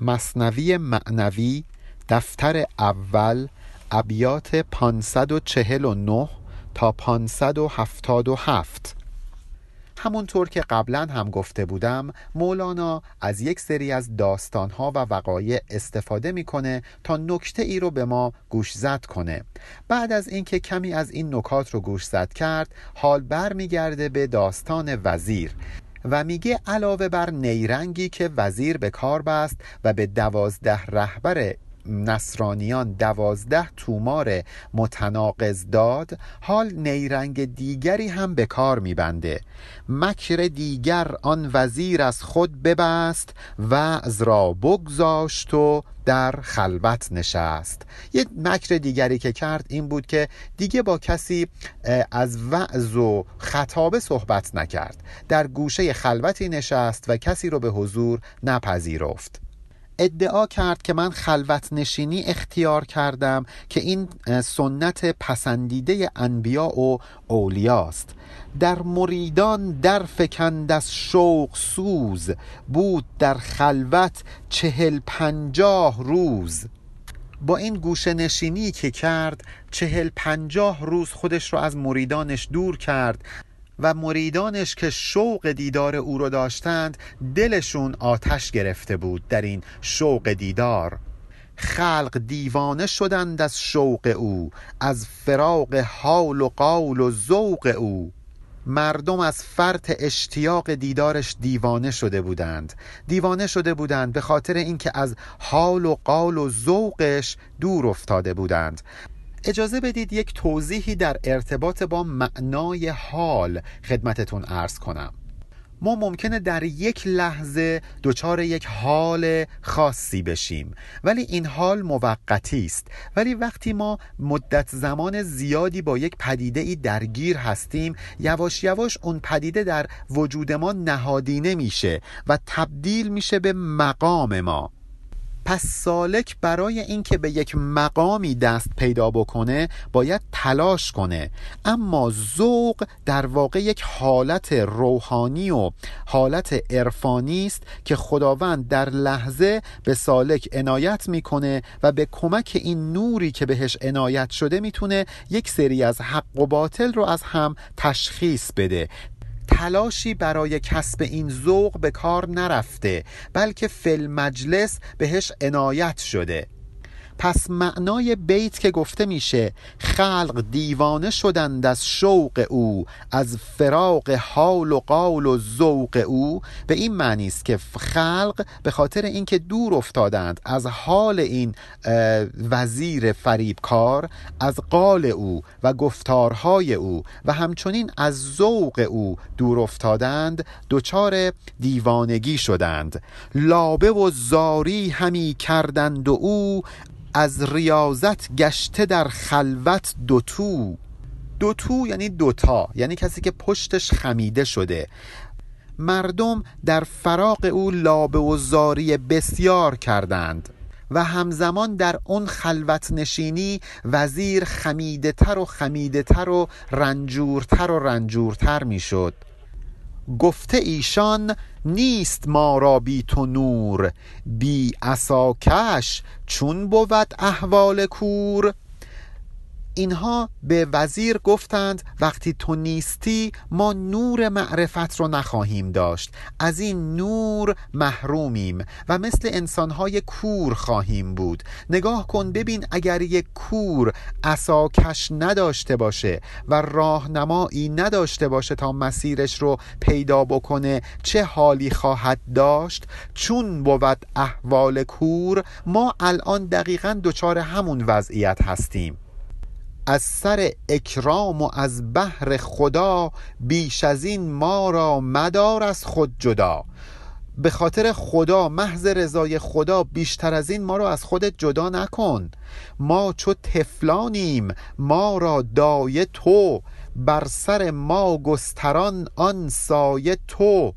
مصنوی معنوی دفتر اول ابیات 549 تا 577 همونطور که قبلا هم گفته بودم مولانا از یک سری از داستانها و وقایع استفاده می‌کنه تا نکته ای رو به ما گوشزد کنه. بعد از اینکه کمی از این نکات رو گوشزد کرد حال برمیگرده به داستان وزیر. و میگه علاوه بر نیرنگی که وزیر به کار بست و به دوازده رهبر نصرانیان دوازده تومار متناقض داد حال نیرنگ دیگری هم به کار میبنده. مکر دیگر آن وزیر از خود ببست و را بگذاشت و در خلوت نشست. یه مکر دیگری که کرد این بود که دیگه با کسی از وعظ و خطابه صحبت نکرد. در گوشه خلوتی نشست و کسی رو به حضور نپذیرفت. ادعا کرد که من خلوت نشینی اختیار کردم که این سنت پسندیده انبیا و اولیاست در مریدان در فکند از شوق سوز بود در خلوت چهل پنجاه روز. با این گوشه نشینی که کرد چهل پنجاه روز خودش رو از مریدانش دور کرد. و مریدانش که شوق دیدار او رو داشتند دلشون آتش گرفته بود در این شوق دیدار. خلق دیوانه شدند از شوق او از فراق حال و قول و ذوق او. مردم از فرط اشتیاق دیدارش دیوانه شده بودند. دیوانه شده بودند به خاطر اینکه از حال و قال و ذوقش دور افتاده بودند. اجازه بدید یک توضیحی در ارتباط با معنای حال خدمتتون ارز کنم. ما ممکنه در یک لحظه دچار یک حال خاصی بشیم ولی این حال موقتی است. ولی وقتی ما مدت زمان زیادی با یک پدیده ای درگیر هستیم یواش یواش اون پدیده در وجود ما نهادینه میشه و تبدیل میشه به مقام ما. پس سالک برای اینکه به یک مقامی دست پیدا بکنه باید تلاش کنه. اما ذوق در واقع یک حالت روحانی و حالت عرفانی است که خداوند در لحظه به سالک عنایت می‌کنه و به کمک این نوری که بهش عنایت شده می‌تونه یک سری از حق و باطل رو از هم تشخیص بده. تلاشی برای کسب این ذوق به کار نرفته بلکه فل مجلس بهش عنایت شده. پس معنای بیت که گفته میشه خلق دیوانه شدند از شوق او از فراق حال و قال و ذوق او. به این معنی است که خلق به خاطر اینکه دور افتادند از حال این وزیر فریبکار از قال او و گفتارهای او و همچنین از ذوق او دور افتادند دچار دیوانگی شدند. لابه و زاری همی کردند و او از ریاضت گشته در خلوت دوتو دوتو یعنی دوتا یعنی کسی که پشتش خمیده شده. مردم در فراق او لابه و زاری بسیار کردند و همزمان در اون خلوت نشینی وزیر خمیده تر و خمیده تر و رنجورتر و رنجورتر می‌شد. گفته ایشان نیست ما را بی تو نور بی اساکش چون بود احوال کور. اینها به وزیر گفتند وقتی تو نیستی ما نور معرفت رو نخواهیم داشت. از این نور محرومیم و مثل انسانهای کور خواهیم بود. نگاه کن ببین اگر یک کور اساکش نداشته باشه و راهنمایی نداشته باشه تا مسیرش رو پیدا بکنه چه حالی خواهد داشت؟ چون بود احوال کور ما الان دقیقا دچار همون وضعیت هستیم. از سر اکرام و از بحر خدا بیش از این ما را مدار از خود جدا. به خاطر خدا محض رضای خدا بیشتر از این ما را از خودت جدا نکن. ما چو تفلانیم ما را دایه تو. بر سر ما گستران آن سایه تو.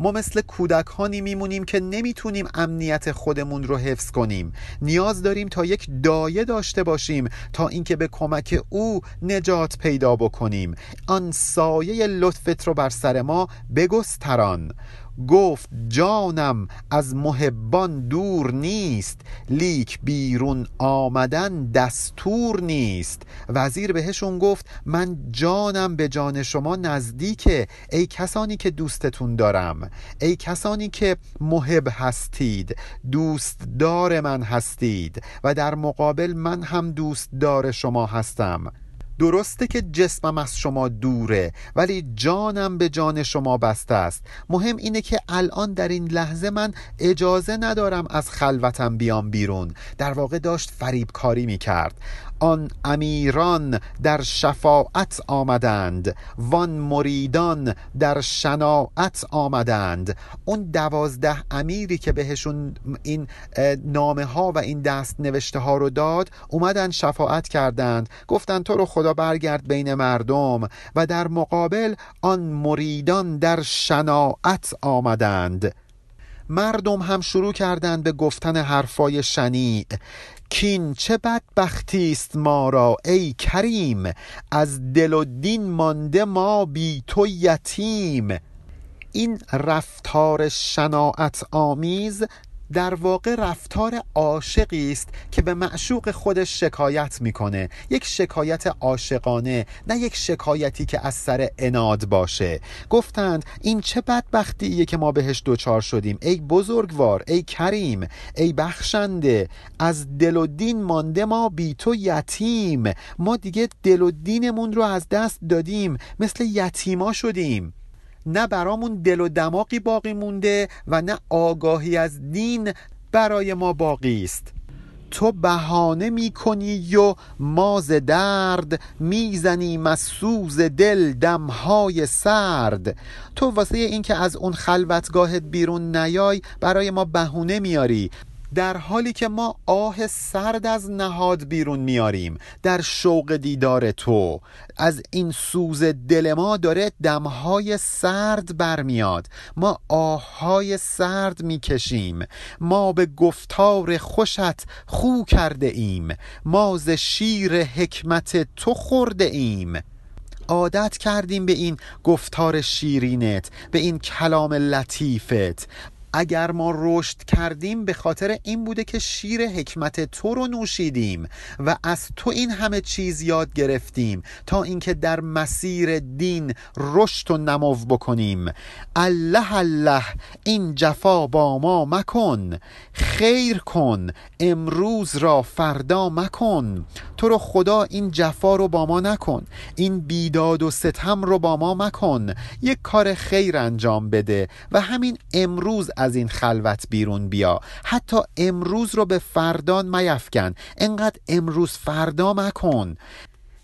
ما مثل کودکانی میمونیم که نمی‌تونیم امنیت خودمون رو حفظ کنیم. نیاز داریم تا یک دایه داشته باشیم تا اینکه به کمک او نجات پیدا بکنیم. آن سایه لطفت رو بر سر ما بگستران. گفت جانم از محبان دور نیست لیک بیرون آمدن دستور نیست. وزیر بهشون گفت من جانم به جان شما نزدیکه ای کسانی که دوستتون دارم ای کسانی که محب هستید دوستدار من هستید و در مقابل من هم دوستدار شما هستم. درسته که جسمم از شما دوره ولی جانم به جان شما بسته است. مهم اینه که الان در این لحظه من اجازه ندارم از خلوتم بیام بیرون. در واقع داشت فریبکاری می کرد آن امیران در شفاعت آمدند وان مریدان در شناعت آمدند. اون دوازده امیری که بهشون این نامه ها و این دست نوشته ها رو داد اومدن شفاعت کردند. گفتند تو رو خدا برگرد بین مردم. و در مقابل آن مریدان در شناعت آمدند. مردم هم شروع کردند به گفتن حرفای شنیع. کین چه بدبختی است ما را ای کریم؟ از دل و دین مانده ما بی تو یتیم. این رفتار شناعت آمیز در واقع رفتار عاشقی است که به معشوق خودش شکایت می‌کنه. یک شکایت عاشقانه نه یک شکایتی که از سر اناد باشه. گفتند این چه بدبختیه که ما بهش دوچار شدیم. ای بزرگوار ای کریم ای بخشنده. از دل و دین مانده ما بی تو یتیم. ما دیگه دل و دینمون رو از دست دادیم. مثل یتیما شدیم. نه برامون دل و دماغی باقی مونده و نه آگاهی از دین برای ما باقی است. تو بهانه می‌کنی و ماز درد می‌زنی از سوز دل دمهای سرد. تو واسه اینکه از اون خلوتگاهت بیرون نیای برای ما بهونه میاری. در حالی که ما آه سرد از نهاد بیرون میاریم در شوق دیدار تو. از این سوز دل ما داره دمهای سرد برمیاد. ما آههای سرد می‌کشیم. ما به گفتار خوشت خو کرده ایم. ما ز شیر حکمت تو خورده ایم. عادت کردیم به این گفتار شیرینت به این کلام لطیفت. اگر ما رشد کردیم به خاطر این بوده که شیر حکمت تو رو نوشیدیم و از تو این همه چیز یاد گرفتیم تا اینکه در مسیر دین رشد و نمو بکنیم. الله الله این جفا با ما مکن خیر کن امروز را فردا مکن. تو رو خدا این جفا رو با ما نکن این بیداد و ستم رو با ما مکن. یک کار خیر انجام بده و همین امروز از این خلوت بیرون بیا. حتی امروز رو به فردان میفکن انقدر امروز فردا مکن.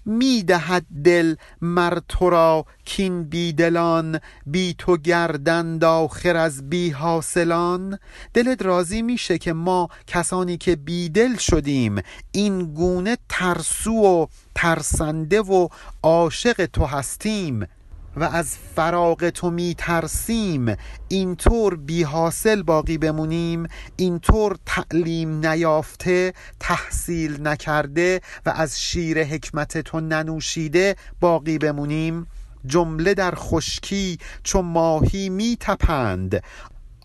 می‌دهد دل مر تو را کین بیدلان بی تو گردند آخر از بی حاصلان. دلت راضی میشه که ما کسانی که بیدل شدیم این گونه ترسو و ترسنده و عاشق تو هستیم. و از فراغ تو می ترسیم اینطور بی حاصل باقی بمونیم. اینطور تعلیم نیافته تحصیل نکرده و از شیر حکمت تو ننوشیده باقی بمونیم. جمله در خشکی چو ماهی می تپند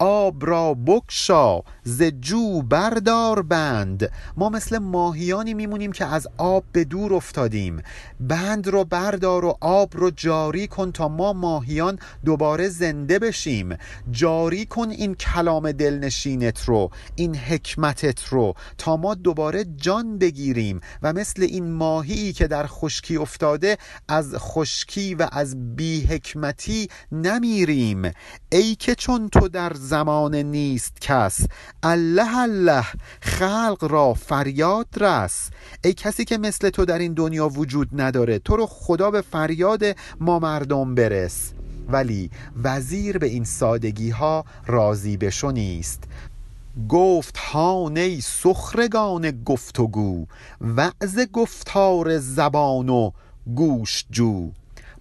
آب را بکشا ز جو بردار بند. ما مثل ماهیانی میمونیم که از آب به دور افتادیم. بند رو بردار و آب رو جاری کن تا ما ماهیان دوباره زنده بشیم. جاری کن این کلام دلنشینت رو این حکمتت رو تا ما دوباره جان بگیریم. و مثل این ماهی که در خشکی افتاده از خشکی و از بی حکمتی نمیریم. ای که چون تو در زمان نیست کس. الله الله خلق را فریاد رس. ای کسی که مثل تو در این دنیا وجود نداره تو رو خدا به فریاد ما مردم برس. ولی وزیر به این سادگی ها راضی بشو نیست. گفت هانه سخرگان گفتگو وعظ گفتار زبان و گوش جو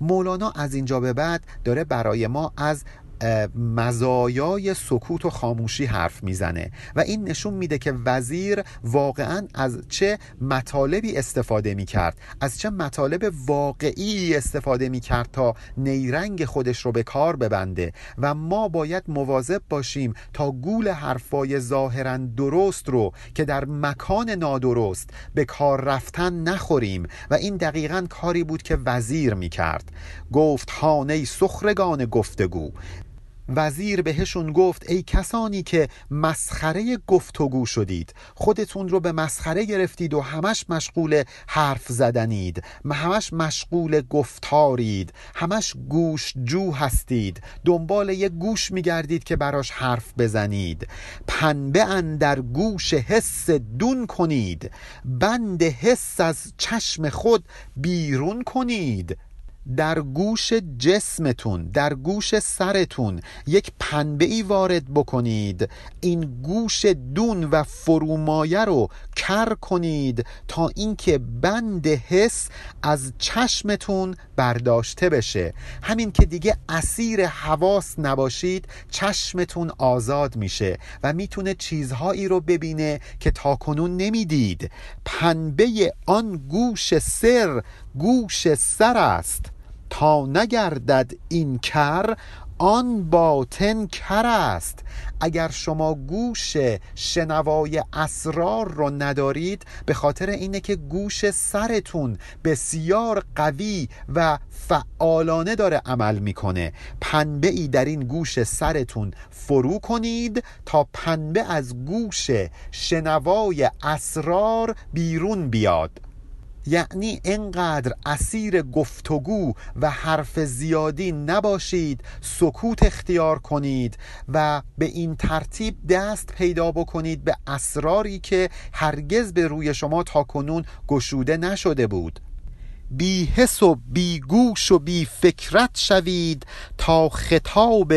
مولانا از اینجا به بعد داره برای ما از مزایای سکوت و خاموشی حرف می‌زنه و این نشون میده که وزیر واقعا از چه مطالبی استفاده می‌کرد از چه مطالب واقعی استفاده می‌کرد تا نیرنگ خودش رو به کار ببنده و ما باید مواظب باشیم تا گول حرفای ظاهرا درست رو که در مکان نادرست به کار رفتن نخوریم و این دقیقا کاری بود که وزیر می‌کرد. گفت خانه سخرگان گفتگو. وزیر بهشون گفت ای کسانی که مسخره گفتگو شدید خودتون رو به مسخره گرفتید و همش مشغول حرف زدنید همش مشغول گفتارید همش گوش جو هستید دنبال یه گوش میگردید که براش حرف بزنید پنبه اندر گوش حس دون کنید بند حس از چشم خود بیرون کنید. در گوش جسمتون در گوش سرتون یک پنبه ای وارد بکنید. این گوش دون و فرومایه رو کر کنید تا اینکه بند حس از چشمتون برداشته بشه. همین که دیگه اسیر حواس نباشید چشمتون آزاد میشه و می‌تونه چیزهایی رو ببینه که تاکنون نمی‌دید. پنبه آن گوش سر گوش سر است. تا نگردد این کر آن باطن کر است. اگر شما گوش شنوای اسرار رو ندارید به خاطر اینه که گوش سرتون بسیار قوی و فعالانه داره عمل می‌کنه. پنبه ای در این گوش سرتون فرو کنید تا پنبه از گوش شنوای اسرار بیرون بیاد. یعنی انقدر اسیر گفتگو و حرف زیادی نباشید سکوت اختیار کنید و به این ترتیب دست پیدا بکنید به اسراری که هرگز به روی شما تاکنون گشوده نشده بود. بی حس و بی گوش و بی فکرت شوید تا خطاب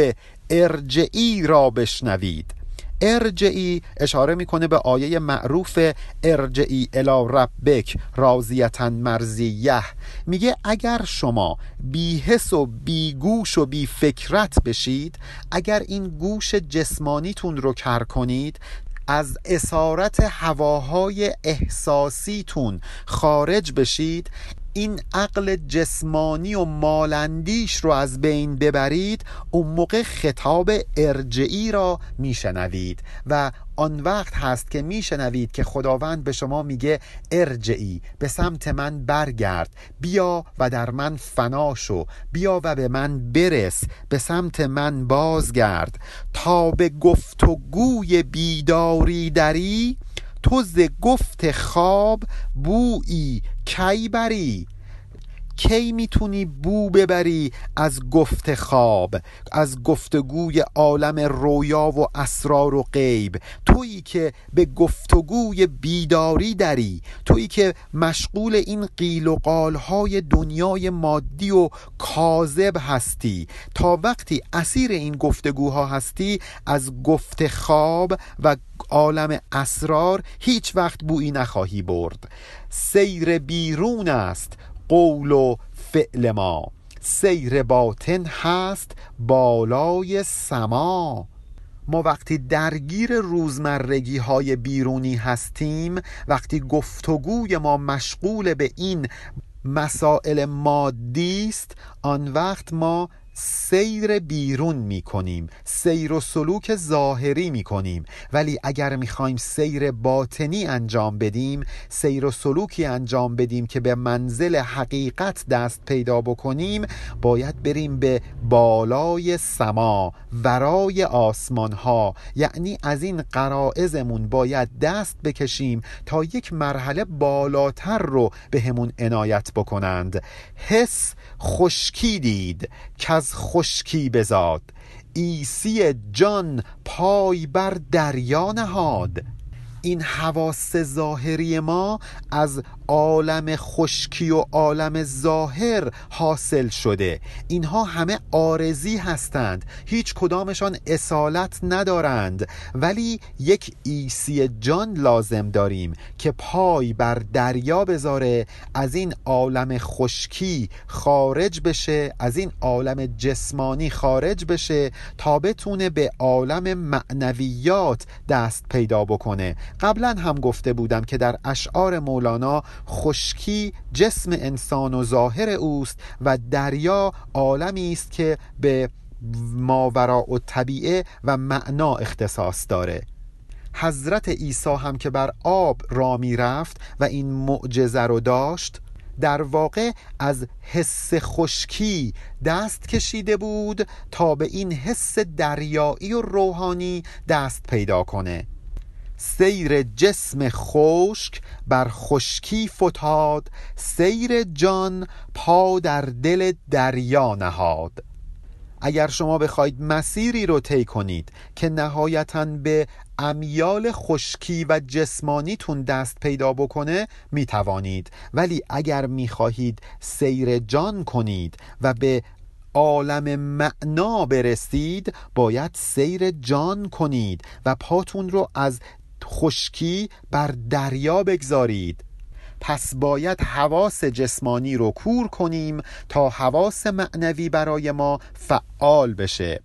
ارجعی را بشنوید. ارجعی اشاره می‌کنه به آیه معروف ارجعی الی ربک راضیتا مرزیه میگه اگر شما بی حس و بی گوش و بی فکرت بشید اگر این گوش جسمانیتون رو کر کنید از اسارت هواهای احساسیتون خارج بشید این عقل جسمانی و مالندیش رو از بین ببرید اون موقع خطاب ارجعی را میشنوید و آن وقت هست که میشنوید که خداوند به شما میگه ارجعی به سمت من برگرد بیا و در من فنا شو بیا و به من برس به سمت من بازگرد. تا به گفتگوی بیداری دری تو ز گفت خواب بویی کی بری؟ کی می‌تونی بو ببری از گفت خواب از گفتگوی عالم رویا و اسرار و غیب؟ تویی که به گفتگوی بیداری دری تویی که مشغول این قیل و قالهای دنیای مادی و کاذب هستی. تا وقتی اسیر این گفتگوها هستی از گفت خواب و عالم اسرار هیچ وقت بویی نخواهی برد. سیر بیرون است قول و فعل ما. سیر باطن هست بالای سما. ما وقتی درگیر روزمرگی های بیرونی هستیم وقتی گفتگوی ما مشغول به این مسائل مادی است آن وقت ما سیر بیرون می کنیم سیر و سلوک ظاهری می کنیم ولی اگر می خوایم سیر باطنی انجام بدیم سیر و سلوکی انجام بدیم که به منزل حقیقت دست پیدا بکنیم باید بریم به بالای سما ورای آسمان ها یعنی از این قرائزمون باید دست بکشیم تا یک مرحله بالاتر رو به همون عنایت بکنند. حس خشکی دید. از خشکی بزاد. عیسی جان پای بر دریا نهاد. این حواس ظاهری ما از عالم خشکی و عالم ظاهر حاصل شده. اینها همه عارضی هستند. هیچ کدامشان اصالت ندارند. ولی یک عیسی جان لازم داریم که پای بر دریا بذاره از این عالم خشکی خارج بشه از این عالم جسمانی خارج بشه تا بتونه به عالم معنویات دست پیدا بکنه. قبلا هم گفته بودم که در اشعار مولانا خشکی جسم انسان و ظاهر اوست و دریا عالمی است که به ماورا و طبیعه و معنا اختصاص داره. حضرت عیسی هم که بر آب را می رفت و این معجزه رو داشت در واقع از حس خشکی دست کشیده بود تا به این حس دریایی و روحانی دست پیدا کنه. سیر جسم خشک بر خشکی فتاد سیر جان پا در دل دریا نهاد. اگر شما بخواید مسیری رو طی کنید که نهایتا به امیال خشکی و جسمانیتون دست پیدا بکنه می توانید ولی اگر می خواهید سیر جان کنید و به عالم معنا برسید باید سیر جان کنید و پاتون رو از خشکی بر دریا بگذارید. پس باید حواس جسمانی رو کور کنیم تا حواس معنوی برای ما فعال بشه.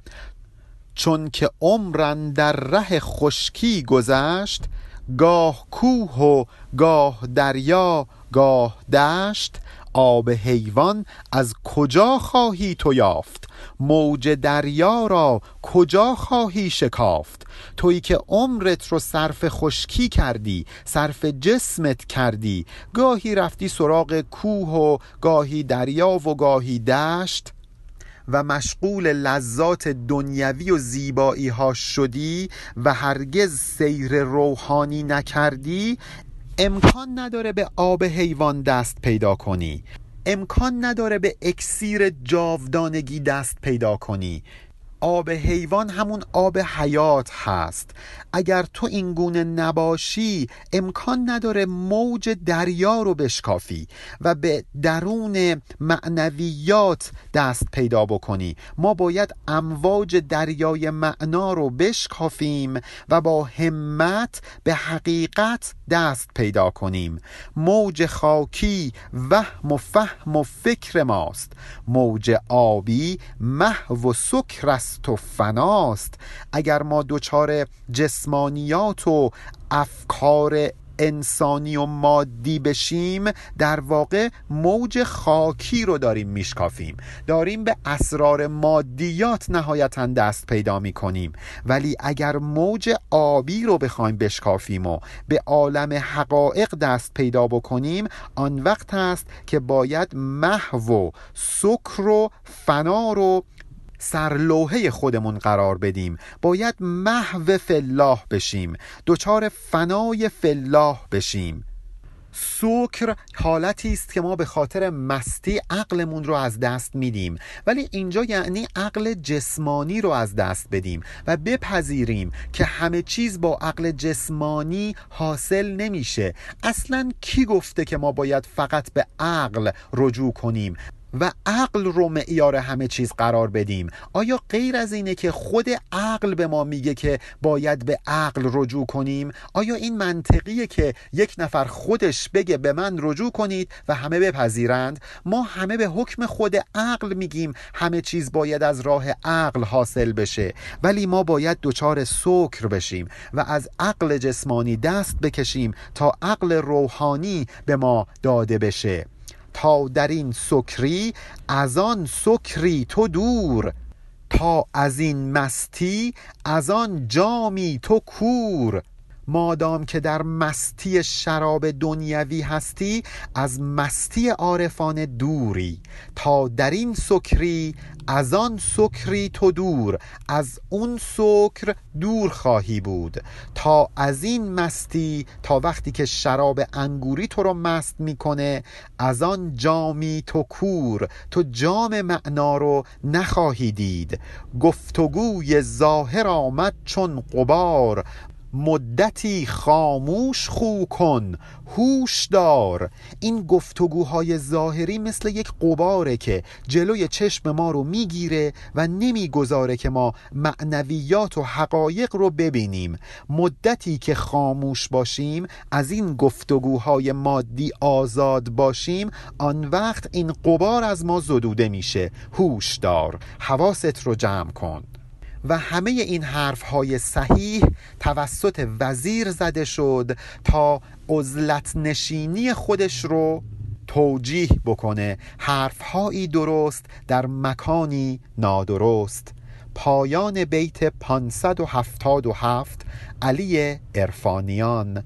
چون که عمرن در ره خشکی گذشت گاه کوه و گاه دریا گاه دشت آب حیوان از کجا خواهی تو یافت؟ موج دریا را کجا خواهی شکافت؟ تویی که عمرت رو صرف خشکی کردی صرف جسمت کردی گاهی رفتی سراغ کوه و گاهی دریا و گاهی دشت؟ و مشغول لذات دنیوی و زیبایی ها شدی و هرگز سیر روحانی نکردی؟ امکان نداره به آب حیوان دست پیدا کنی. امکان نداره به اکسیر جاودانگی دست پیدا کنی. آب حیوان همون حیات حیات هست. اگر تو این گونه نباشی امکان نداره موج دریا رو بشکافی و به درون معنویات دست پیدا بکنی. ما باید امواج دریای معنا رو بشکافیم و با همت به حقیقت دست پیدا کنیم. موج خاکی وهم و فهم و فکر ماست. موج آبی محو و سکر و فناست. اگر ما دچار جسمانیات و افکار انسانی و مادی بشیم در واقع موج خاکی رو داریم میشکافیم. داریم به اسرار مادیات نهایتا دست پیدا می کنیم ولی اگر موج آبی رو بخوایم بشکافیم و به عالم حقایق دست پیدا بکنیم آن وقت است که باید محو و سکر و فنا رو سرلوحه خودمون قرار بدیم. باید محو فلاح بشیم. دچار فنای فلاح بشیم. سکر حالتی است که ما به خاطر مستی عقلمون رو از دست میدیم. ولی اینجا یعنی عقل جسمانی رو از دست بدیم و بپذیریم که همه چیز با عقل جسمانی حاصل نمیشه. اصلا کی گفته که ما باید فقط به عقل رجوع کنیم؟ و عقل رو معیار همه چیز قرار بدیم. آیا غیر از اینه که خود عقل به ما میگه که باید به عقل رجوع کنیم؟ آیا این منطقیه که یک نفر خودش بگه به من رجوع کنید و همه بپذیرند؟ ما همه به حکم خود عقل میگیم همه چیز باید از راه عقل حاصل بشه. ولی ما باید دچار سکر بشیم و از عقل جسمانی دست بکشیم تا عقل روحانی به ما داده بشه. تا در این سکری از آن سکری تو دور تا از این مستی از آن جامی تو کور. مادام که در مستی شراب دنیوی هستی از مستی عارفان دوری. تا در این سکری از آن سکری تو دور از اون سکر دور خواهی بود. تا از این مستی تا وقتی که شراب انگوری تو رو مست می‌کنه از آن جامی تو کور تو جام معنا رو نخواهی دید. گفتگوی ظاهر آمد چون قبار مدتی خاموش خو کن هوش دار. این گفتگوهای ظاهری مثل یک قباره که جلوی چشم ما رو می‌گیره و نمی‌گذاره که ما معنویات و حقایق رو ببینیم. مدتی که خاموش باشیم از این گفتگوهای مادی آزاد باشیم آن وقت این قبار از ما زدوده میشه. هوش دار. حواست رو جمع کن. و همه این حرف های صحیح توسط وزیر زده شد تا عزلت نشینی خودش رو توجیه بکنه. حرفهایی درست در مکانی نادرست. پایان بیت 577 علی ارفانیان